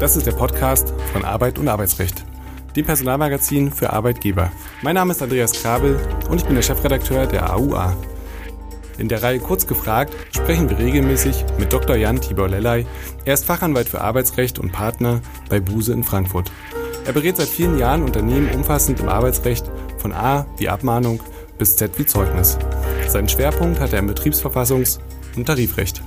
Das ist der Podcast von Arbeit und Arbeitsrecht, dem Personalmagazin für Arbeitgeber. Mein Name ist Andreas Krabel und ich bin der Chefredakteur der AUA. In der Reihe Kurz gefragt sprechen wir regelmäßig mit Dr. Jan Tibor Lellay. Er ist Fachanwalt für Arbeitsrecht und Partner bei Buse in Frankfurt. Er berät seit vielen Jahren Unternehmen umfassend im Arbeitsrecht von A wie Abmahnung bis Z wie Zeugnis. Seinen Schwerpunkt hat er im Betriebsverfassungs- und Tarifrecht.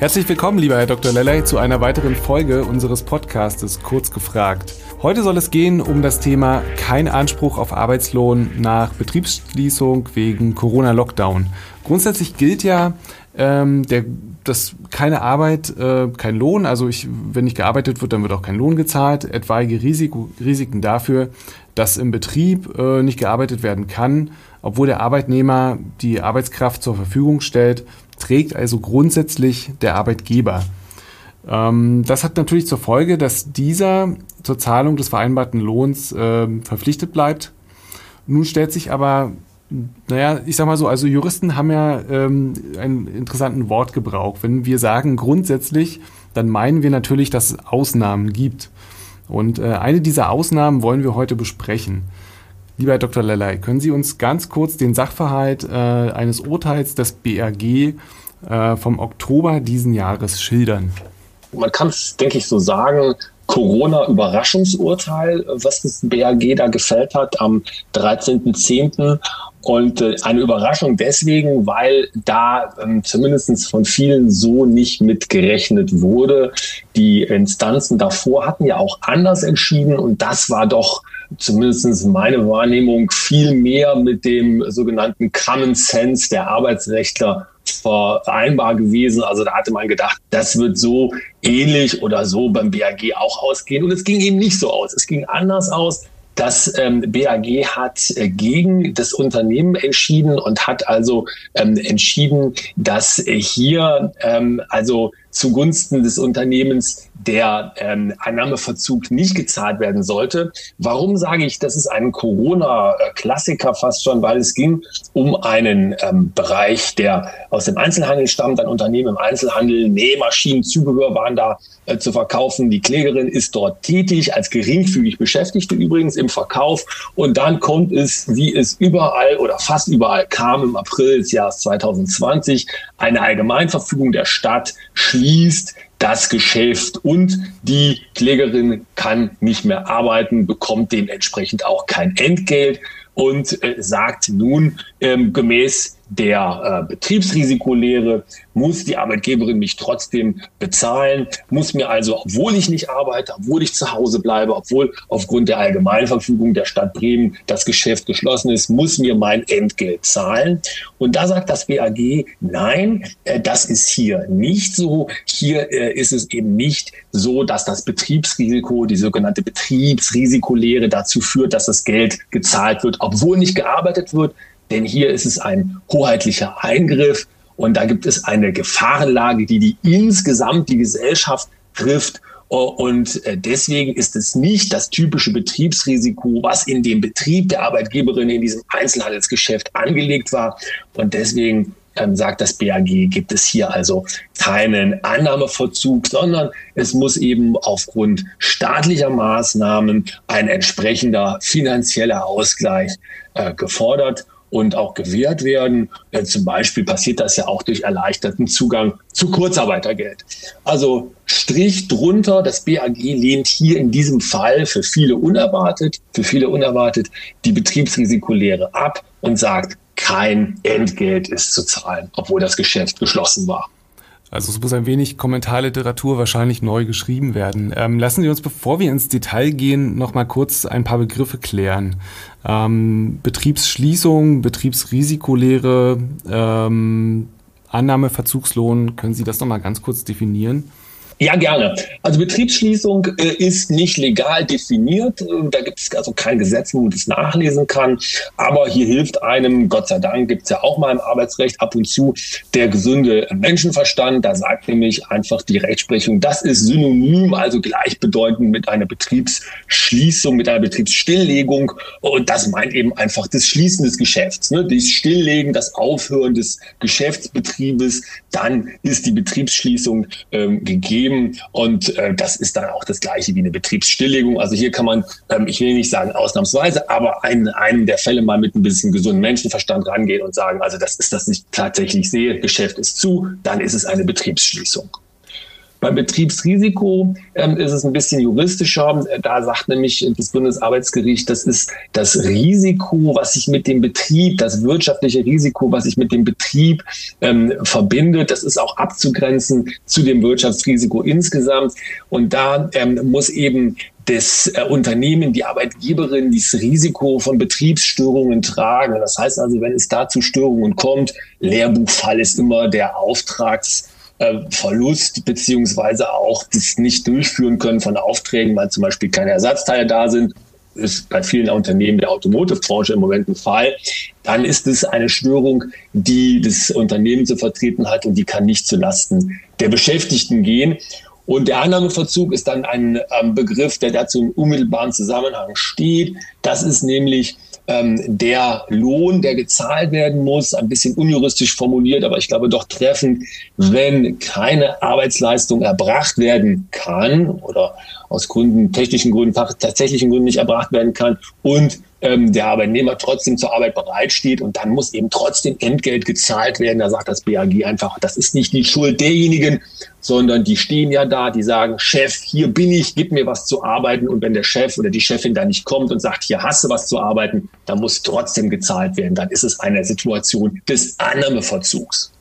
Herzlich willkommen, lieber Herr Dr. Lellay, zu einer weiteren Folge unseres Podcastes Kurz gefragt. Heute soll es gehen um das Thema kein Anspruch auf Arbeitslohn nach Betriebsschließung wegen Corona-Lockdown. Grundsätzlich gilt ja, ähm, der, dass keine Arbeit, äh, kein Lohn, also ich, wenn nicht gearbeitet wird, dann wird auch kein Lohn gezahlt. Etwaige Risiko, Risiken dafür, dass im Betrieb äh, nicht gearbeitet werden kann, obwohl der Arbeitnehmer die Arbeitskraft zur Verfügung stellt, trägt also grundsätzlich der Arbeitgeber. Ähm, das hat natürlich zur Folge, dass dieser zur Zahlung des vereinbarten Lohns äh, verpflichtet bleibt. Nun stellt sich aber, naja, ich sag mal so, also Juristen haben ja ähm, einen interessanten Wortgebrauch. Wenn wir sagen grundsätzlich, dann meinen wir natürlich, dass es Ausnahmen gibt. Und äh, eine dieser Ausnahmen wollen wir heute besprechen. Lieber Herr Dr. Lellay, können Sie uns ganz kurz den Sachverhalt äh, eines Urteils des BRG äh, vom Oktober diesen Jahres schildern? Man kann es, denke ich, so sagen, Corona-Überraschungsurteil, was das BAG da gefällt hat am 13.10. Und äh, eine Überraschung deswegen, weil da ähm, zumindest von vielen so nicht mitgerechnet wurde. Die Instanzen davor hatten ja auch anders entschieden und das war doch zumindest meine Wahrnehmung viel mehr mit dem sogenannten Common Sense der Arbeitsrechtler vereinbar gewesen. Also da hatte man gedacht, das wird so ähnlich oder so beim BAG auch ausgehen. Und es ging eben nicht so aus. Es ging anders aus. Das ähm, BAG hat äh, gegen das Unternehmen entschieden und hat also ähm, entschieden, dass äh, hier ähm, also zugunsten des Unternehmens der ähm, Einnahmeverzug nicht gezahlt werden sollte. Warum sage ich, das ist ein Corona-Klassiker fast schon, weil es ging um einen ähm, Bereich, der aus dem Einzelhandel stammt, ein Unternehmen im Einzelhandel, Nähmaschinen, Zubehör waren da äh, zu verkaufen. Die Klägerin ist dort tätig, als geringfügig Beschäftigte übrigens im Verkauf. Und dann kommt es, wie es überall oder fast überall kam im April des Jahres 2020, eine Allgemeinverfügung der Stadt schließt das Geschäft und die Klägerin kann nicht mehr arbeiten, bekommt dementsprechend auch kein Entgelt und äh, sagt nun ähm, gemäß der äh, Betriebsrisikolehre muss die Arbeitgeberin mich trotzdem bezahlen, muss mir also, obwohl ich nicht arbeite, obwohl ich zu Hause bleibe, obwohl aufgrund der Allgemeinverfügung der Stadt Bremen das Geschäft geschlossen ist, muss mir mein Entgelt zahlen. Und da sagt das BAG, nein, äh, das ist hier nicht so. Hier äh, ist es eben nicht so, dass das Betriebsrisiko, die sogenannte Betriebsrisikolehre dazu führt, dass das Geld gezahlt wird, obwohl nicht gearbeitet wird, denn hier ist es ein hoheitlicher Eingriff und da gibt es eine Gefahrenlage, die die insgesamt die Gesellschaft trifft. Und äh, deswegen ist es nicht das typische Betriebsrisiko, was in dem Betrieb der Arbeitgeberin in diesem Einzelhandelsgeschäft angelegt war. Und deswegen ähm, sagt das BAG, gibt es hier also keinen Annahmeverzug, sondern es muss eben aufgrund staatlicher Maßnahmen ein entsprechender finanzieller Ausgleich äh, gefordert und auch gewährt werden. Äh, zum Beispiel passiert das ja auch durch erleichterten Zugang zu Kurzarbeitergeld. Also Strich drunter, das BAG lehnt hier in diesem Fall für viele unerwartet, für viele unerwartet die Betriebsrisikolehre ab und sagt, kein Entgelt ist zu zahlen, obwohl das Geschäft geschlossen war. Also es muss ein wenig Kommentarliteratur wahrscheinlich neu geschrieben werden. Ähm, lassen Sie uns, bevor wir ins Detail gehen, noch mal kurz ein paar Begriffe klären. Ähm, Betriebsschließung, Betriebsrisikolehre, ähm, Annahmeverzugslohn, können Sie das noch mal ganz kurz definieren? Ja, gerne. Also Betriebsschließung äh, ist nicht legal definiert. Äh, da gibt es also kein Gesetz, wo man das nachlesen kann. Aber hier hilft einem, Gott sei Dank, gibt es ja auch mal im Arbeitsrecht ab und zu der gesunde Menschenverstand. Da sagt nämlich einfach die Rechtsprechung, das ist synonym, also gleichbedeutend mit einer Betriebsschließung, mit einer Betriebsstilllegung. Und das meint eben einfach das Schließen des Geschäfts, ne? das Stilllegen, das Aufhören des Geschäftsbetriebes. Dann ist die Betriebsschließung ähm, gegeben geben. Und äh, das ist dann auch das gleiche wie eine Betriebsstilllegung. Also hier kann man, ähm, ich will nicht sagen ausnahmsweise, aber in einem der Fälle mal mit ein bisschen gesunden Menschenverstand rangehen und sagen, also das ist das, was ich tatsächlich sehe, Geschäft ist zu, dann ist es eine Betriebsschließung. Beim Betriebsrisiko ähm, ist es ein bisschen juristischer. Da sagt nämlich das Bundesarbeitsgericht, das ist das Risiko, was sich mit dem Betrieb, das wirtschaftliche Risiko, was sich mit dem Betrieb ähm, verbindet. Das ist auch abzugrenzen zu dem Wirtschaftsrisiko insgesamt. Und da ähm, muss eben das äh, Unternehmen, die Arbeitgeberin, dieses Risiko von Betriebsstörungen tragen. Das heißt also, wenn es da zu Störungen kommt, Lehrbuchfall ist immer der Auftrags äh, Verlust beziehungsweise auch das nicht durchführen können von Aufträgen, weil zum Beispiel keine Ersatzteile da sind, ist bei vielen Unternehmen der Automotive-Branche im Moment ein Fall, dann ist es eine Störung, die das Unternehmen zu vertreten hat und die kann nicht zulasten der Beschäftigten gehen. Und der Annahmeverzug ist dann ein ähm, Begriff, der dazu im unmittelbaren Zusammenhang steht. Das ist nämlich ähm, der Lohn, der gezahlt werden muss, ein bisschen unjuristisch formuliert, aber ich glaube doch treffend, wenn keine Arbeitsleistung erbracht werden kann oder aus Gründen, technischen Gründen, tatsächlichen Gründen nicht erbracht werden kann und ähm, der Arbeitnehmer trotzdem zur Arbeit bereitsteht und dann muss eben trotzdem Entgelt gezahlt werden. Da sagt das BAG einfach, das ist nicht die Schuld derjenigen, sondern die stehen ja da, die sagen, Chef, hier bin ich, gib mir was zu arbeiten. Und wenn der Chef oder die Chefin da nicht kommt und sagt, hier hast du was zu arbeiten, dann muss trotzdem gezahlt werden. Dann ist es eine Situation des Annahmeverzugs.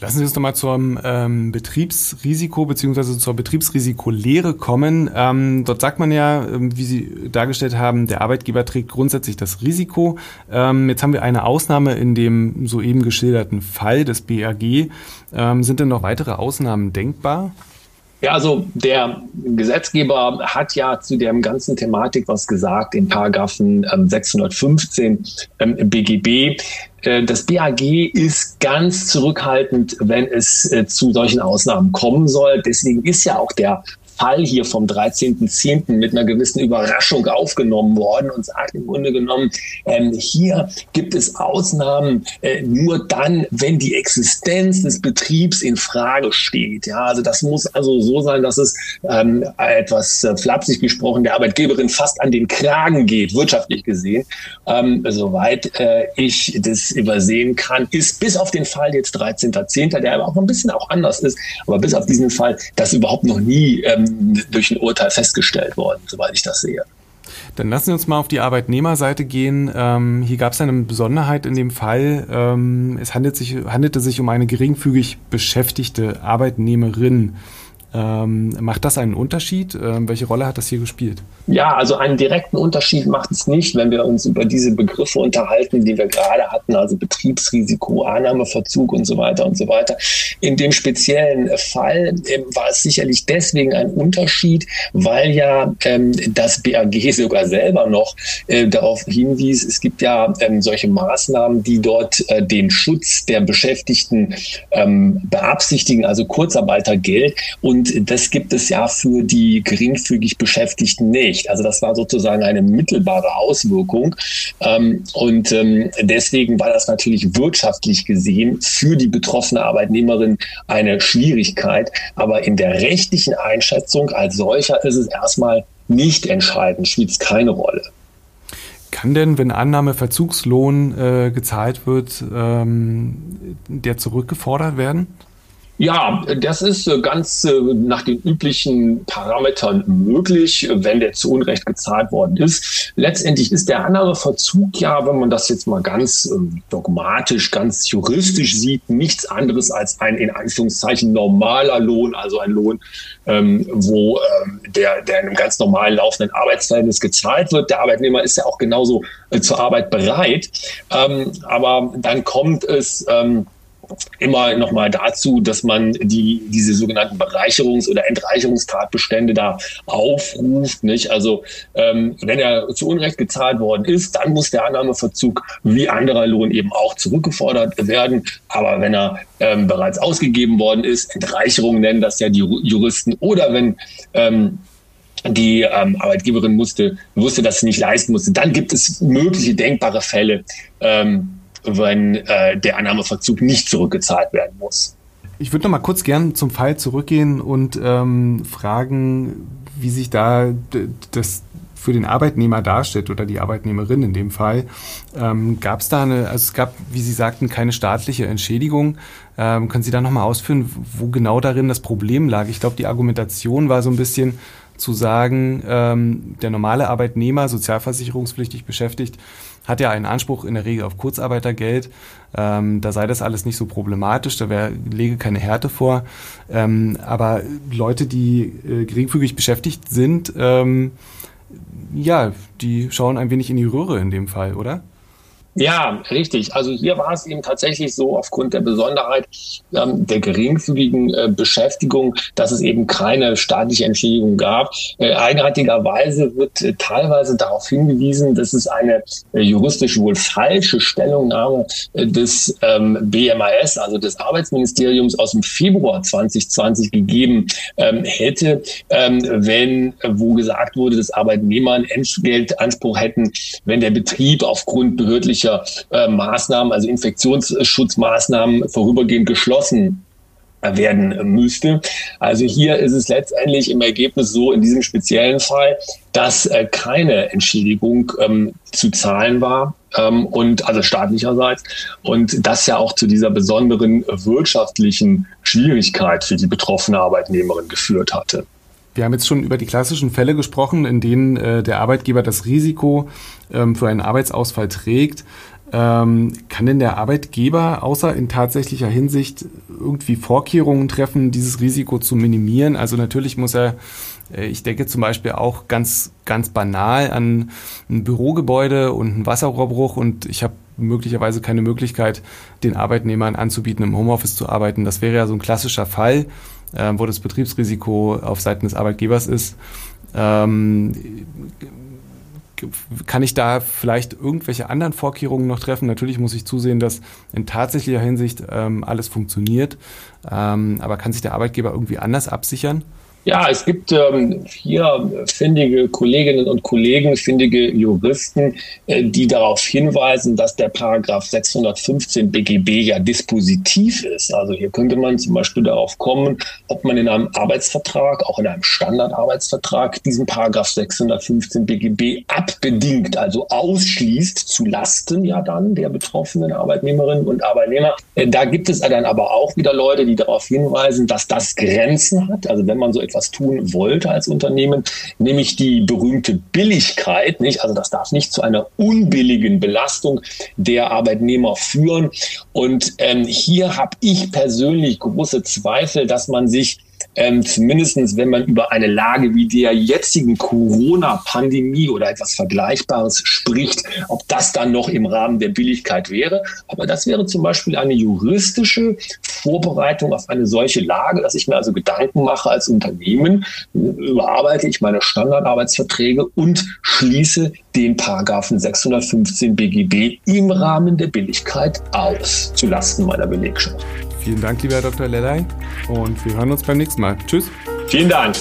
Lassen Sie uns nochmal zum ähm, Betriebsrisiko beziehungsweise zur Betriebsrisikolehre kommen. Ähm, dort sagt man ja, ähm, wie Sie dargestellt haben, der Arbeitgeber trägt grundsätzlich das Risiko. Ähm, jetzt haben wir eine Ausnahme in dem soeben geschilderten Fall des BAG. Ähm, sind denn noch weitere Ausnahmen denkbar? Ja, also der Gesetzgeber hat ja zu der ganzen Thematik was gesagt in Paragraphen ähm, 615 ähm, BGB. Äh, das BAG ist ganz zurückhaltend, wenn es äh, zu solchen Ausnahmen kommen soll. Deswegen ist ja auch der Fall hier vom 13.10. mit einer gewissen Überraschung aufgenommen worden und sagt im Grunde genommen, ähm, hier gibt es Ausnahmen äh, nur dann, wenn die Existenz des Betriebs in Frage steht. Ja, also das muss also so sein, dass es ähm, etwas äh, flapsig gesprochen der Arbeitgeberin fast an den Kragen geht, wirtschaftlich gesehen. Ähm, soweit äh, ich das übersehen kann, ist bis auf den Fall jetzt 13.10., der aber auch ein bisschen auch anders ist, aber bis auf diesen Fall, das überhaupt noch nie ähm, durch ein Urteil festgestellt worden, soweit ich das sehe. Dann lassen Sie uns mal auf die Arbeitnehmerseite gehen. Ähm, hier gab es eine Besonderheit in dem Fall. Ähm, es handelt sich, handelte sich um eine geringfügig beschäftigte Arbeitnehmerin. Ähm, macht das einen Unterschied? Ähm, welche Rolle hat das hier gespielt? Ja, also einen direkten Unterschied macht es nicht, wenn wir uns über diese Begriffe unterhalten, die wir gerade hatten, also Betriebsrisiko, Annahmeverzug und so weiter und so weiter. In dem speziellen Fall ähm, war es sicherlich deswegen ein Unterschied, weil ja ähm, das BAG sogar selber noch äh, darauf hinwies, es gibt ja ähm, solche Maßnahmen, die dort äh, den Schutz der Beschäftigten ähm, beabsichtigen, also Kurzarbeitergeld und und das gibt es ja für die geringfügig Beschäftigten nicht. Also das war sozusagen eine mittelbare Auswirkung. Ähm, und ähm, deswegen war das natürlich wirtschaftlich gesehen für die betroffene Arbeitnehmerin eine Schwierigkeit. Aber in der rechtlichen Einschätzung als solcher ist es erstmal nicht entscheidend, spielt es keine Rolle. Kann denn, wenn Annahmeverzugslohn äh, gezahlt wird, ähm, der zurückgefordert werden? Ja, das ist äh, ganz äh, nach den üblichen Parametern möglich, wenn der zu Unrecht gezahlt worden ist. Letztendlich ist der andere Verzug ja, wenn man das jetzt mal ganz ähm, dogmatisch, ganz juristisch sieht, nichts anderes als ein in Anführungszeichen normaler Lohn, also ein Lohn, ähm, wo ähm, der, der in einem ganz normalen laufenden Arbeitsverhältnis gezahlt wird. Der Arbeitnehmer ist ja auch genauso äh, zur Arbeit bereit. aber dann kommt es immer nochmal dazu, dass man die, diese sogenannten Bereicherungs- oder Entreicherungstatbestände da aufruft. Nicht? Also ähm, wenn er zu Unrecht gezahlt worden ist, dann muss der Annahmeverzug wie anderer Lohn eben auch zurückgefordert werden. Aber wenn er ähm, bereits ausgegeben worden ist, Entreicherung nennen das ja die Juristen, oder wenn ähm, die ähm, Arbeitgeberin musste, wusste, dass sie nicht leisten musste, dann gibt es mögliche denkbare Fälle, ähm, wenn äh, der Annahmeverzug nicht zurückgezahlt werden muss. Ich würde noch mal kurz gern zum Fall zurückgehen und ähm, fragen, wie sich da das für den Arbeitnehmer darstellt oder die Arbeitnehmerin in dem Fall. Ähm, gab es da eine, also es gab, wie Sie sagten, keine staatliche Entschädigung. Ähm, können Sie da nochmal ausführen, wo genau darin das Problem lag? Ich glaube, die Argumentation war so ein bisschen zu sagen, ähm, der normale Arbeitnehmer, sozialversicherungspflichtig beschäftigt, hat ja einen Anspruch in der Regel auf Kurzarbeitergeld. Ähm, da sei das alles nicht so problematisch, da wär, lege keine Härte vor. Ähm, aber Leute, die äh, geringfügig beschäftigt sind, ähm, ja, die schauen ein wenig in die Röhre in dem Fall, oder? Ja, richtig. Also hier war es eben tatsächlich so, aufgrund der Besonderheit ähm, der geringfügigen äh, Beschäftigung, dass es eben keine staatliche Entschädigung gab. Äh, eigenartigerweise wird äh, teilweise darauf hingewiesen, dass es eine äh, juristisch wohl falsche Stellungnahme äh, des ähm, BMAS, also des Arbeitsministeriums aus dem Februar 2020 gegeben ähm, hätte, ähm, wenn, wo gesagt wurde, dass Arbeitnehmer einen Entgeltanspruch hätten, wenn der Betrieb aufgrund behördlicher zusätzlicher äh, Maßnahmen, also Infektionsschutzmaßnahmen vorübergehend geschlossen werden müsste. Also hier ist es letztendlich im Ergebnis so in diesem speziellen Fall, dass äh, keine Entschädigung ähm, zu zahlen war ähm, und also staatlicherseits und das ja auch zu dieser besonderen wirtschaftlichen Schwierigkeit für die betroffene Arbeitnehmerin geführt hatte. Wir haben jetzt schon über die klassischen Fälle gesprochen, in denen äh, der Arbeitgeber das Risiko ähm, für einen Arbeitsausfall trägt. Ähm, kann denn der Arbeitgeber außer in tatsächlicher Hinsicht irgendwie Vorkehrungen treffen, dieses Risiko zu minimieren? Also natürlich muss er, äh, ich denke zum Beispiel auch ganz, ganz banal an ein Bürogebäude und einen Wasserrohrbruch und ich habe möglicherweise keine Möglichkeit, den Arbeitnehmern anzubieten, im Homeoffice zu arbeiten. Das wäre ja so ein klassischer Fall äh, wo das Betriebsrisiko auf Seiten des Arbeitgebers ist. Ähm, kann ich da vielleicht irgendwelche anderen Vorkehrungen noch treffen? Natürlich muss ich zusehen, dass in tatsächlicher Hinsicht ähm, alles funktioniert. Ähm, aber kann sich der Arbeitgeber irgendwie anders absichern? Ja, es gibt ähm, hier findige Kolleginnen und Kollegen, findige Juristen, äh, die darauf hinweisen, dass der Paragraph 615 BGB ja dispositiv ist. Also hier könnte man zum Beispiel darauf kommen, ob man in einem Arbeitsvertrag, auch in einem Standardarbeitsvertrag, diesen Paragraph 615 BGB abbedingt, also ausschließt zu Lasten ja dann der betroffenen Arbeitnehmerinnen und Arbeitnehmer. Äh, da gibt es dann aber auch wieder Leute, die darauf hinweisen, dass das Grenzen hat. Also wenn man so etwas tun wollte als Unternehmen, nämlich die berühmte Billigkeit, nicht? Also das darf nicht zu einer unbilligen Belastung der Arbeitnehmer führen. Und ähm, hier habe ich persönlich große Zweifel, dass man sich ähm, zumindest wenn man über eine Lage wie der jetzigen Corona-Pandemie oder etwas Vergleichbares spricht, ob das dann noch im Rahmen der Billigkeit wäre. Aber das wäre zum Beispiel eine juristische Vorbereitung auf eine solche Lage, dass ich mir also Gedanken mache als Unternehmen, überarbeite ich meine Standardarbeitsverträge und schließe den Paragraphen 615 BGB im Rahmen der Billigkeit aus, zulasten meiner Belegschaft. Vielen Dank, lieber Dr. Lellay. Und wir hören uns beim nächsten Mal. Tschüss. Vielen Dank.